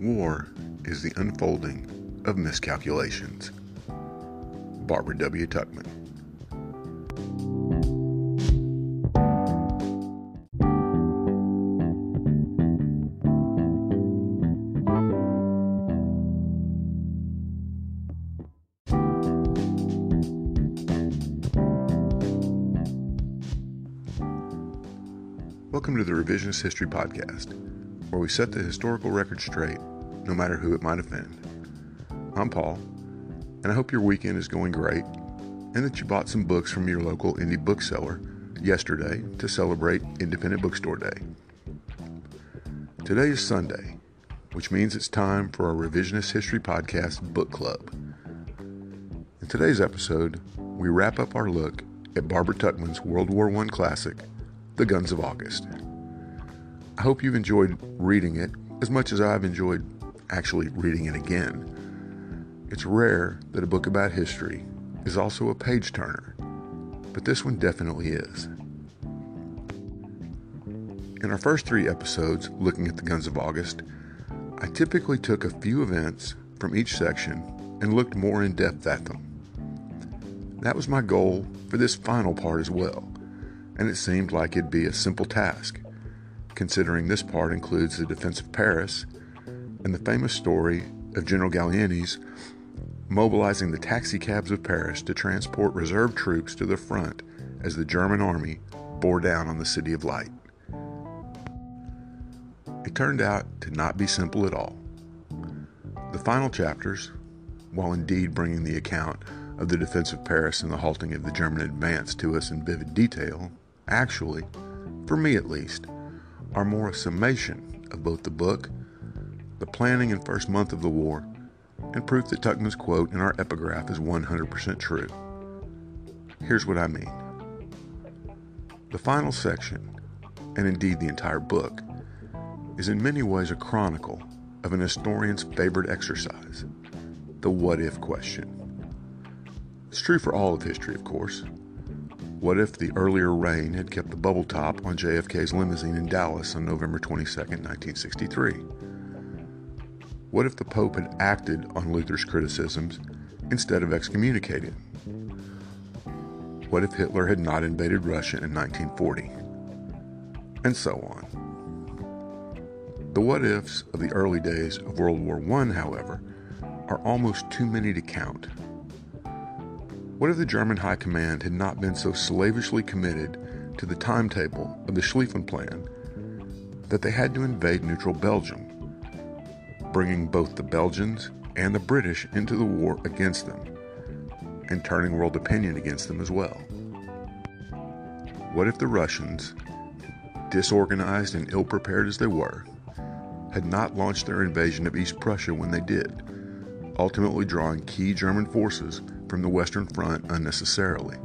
War is the unfolding of miscalculations. Barbara W. Tuchman. Welcome to the Revisionist History Podcast, where we set the historical record straight, no matter who it might offend. I'm Paul, and I hope your weekend is going great and that you bought some books from your local indie bookseller yesterday to celebrate Independent Bookstore Day. Today is Sunday, which means it's time for our Revisionist History Podcast Book Club. In today's episode, we wrap up our look at Barbara Tuchman's World War I classic, The Guns of August. I hope you've enjoyed reading it as much as I've enjoyed actually reading it again. It's rare that a book about history is also a page turner, but this one definitely is. In our first three episodes, looking at the Guns of August, I typically took a few events from each section and looked more in depth at them. That was my goal for this final part as well, and it seemed like it'd be a simple task considering this part includes the defense of Paris and the famous story of General Gallieni's mobilizing the taxicabs of Paris to transport reserve troops to the front as the German army bore down on the City of Light. It turned out to not be simple at all. The final chapters, while indeed bringing the account of the defense of Paris and the halting of the German advance to us in vivid detail, actually, for me at least, are more a summation of both the book, the planning and first month of the war, and proof that Tuchman's quote in our epigraph is 100% true. Here's what I mean. The final section, and indeed the entire book, is in many ways a chronicle of an historian's favorite exercise the what if question. It's true for all of history, of course, what if the earlier rain had kept the bubble top on JFK's limousine in Dallas on November 22, 1963? What if the Pope had acted on Luther's criticisms instead of excommunicating? What if Hitler had not invaded Russia in 1940? And so on. The what ifs of the early days of World War I, however, are almost too many to count. What if the German High Command had not been so slavishly committed to the timetable of the Schlieffen Plan that they had to invade neutral Belgium, bringing both the Belgians and the British into the war against them, and turning world opinion against them as well? What if the Russians, disorganized and ill prepared as they were, had not launched their invasion of East Prussia when they did, ultimately drawing key German forces from the Western Front unnecessarily?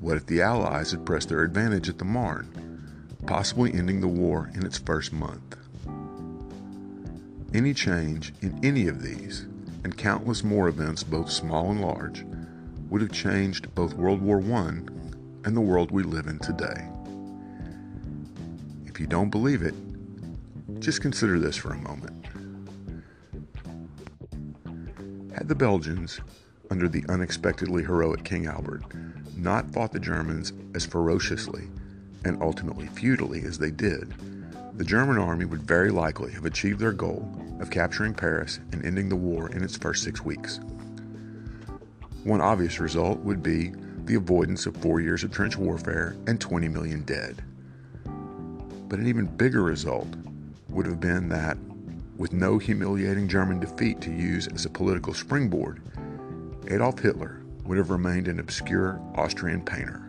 What if the Allies had pressed their advantage at the Marne, possibly ending the war in its first month? Any change in any of these, and countless more events, both small and large, would have changed both World War I and the world we live in today. If you don't believe it, just consider this for a moment. Had the Belgians, under the unexpectedly heroic King Albert, not fought the Germans as ferociously and ultimately futilely as they did, the German army would very likely have achieved their goal of capturing Paris and ending the war in its first six weeks. One obvious result would be the avoidance of four years of trench warfare and 20 million dead. But an even bigger result would have been that with no humiliating German defeat to use as a political springboard, Adolf Hitler would have remained an obscure Austrian painter.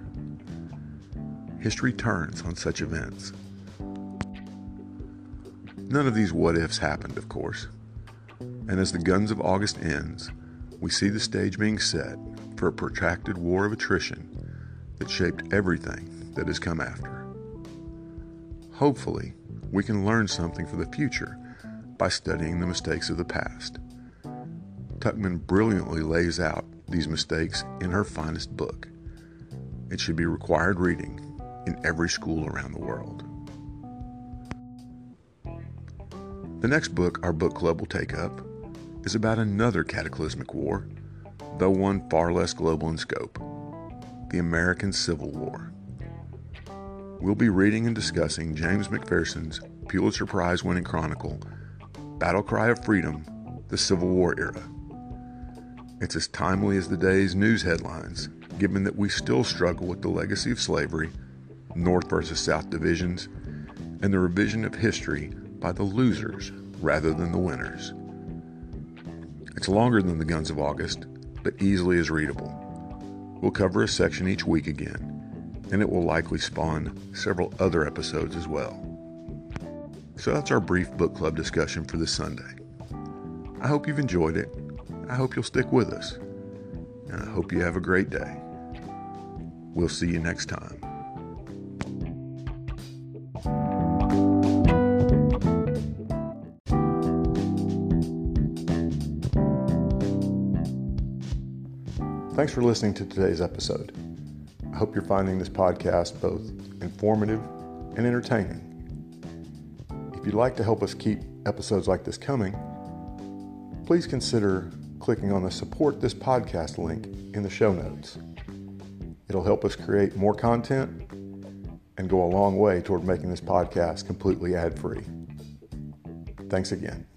History turns on such events. None of these what ifs happened, of course. And as the Guns of August ends, we see the stage being set for a protracted war of attrition that shaped everything that has come after. Hopefully, we can learn something for the future by studying the mistakes of the past. Tuchman brilliantly lays out these mistakes in her finest book. It should be required reading in every school around the world. The next book our book club will take up is about another cataclysmic war, though one far less global in scope the American Civil War. We'll be reading and discussing James McPherson's Pulitzer Prize winning chronicle, Battle Cry of Freedom The Civil War Era. It's as timely as the day's news headlines, given that we still struggle with the legacy of slavery, North versus South divisions, and the revision of history by the losers rather than the winners. It's longer than the Guns of August, but easily as readable. We'll cover a section each week again, and it will likely spawn several other episodes as well. So that's our brief book club discussion for this Sunday. I hope you've enjoyed it. I hope you'll stick with us. And I hope you have a great day. We'll see you next time. Thanks for listening to today's episode. I hope you're finding this podcast both informative and entertaining. If you'd like to help us keep episodes like this coming, please consider clicking on the support this podcast link in the show notes. It'll help us create more content and go a long way toward making this podcast completely ad free. Thanks again.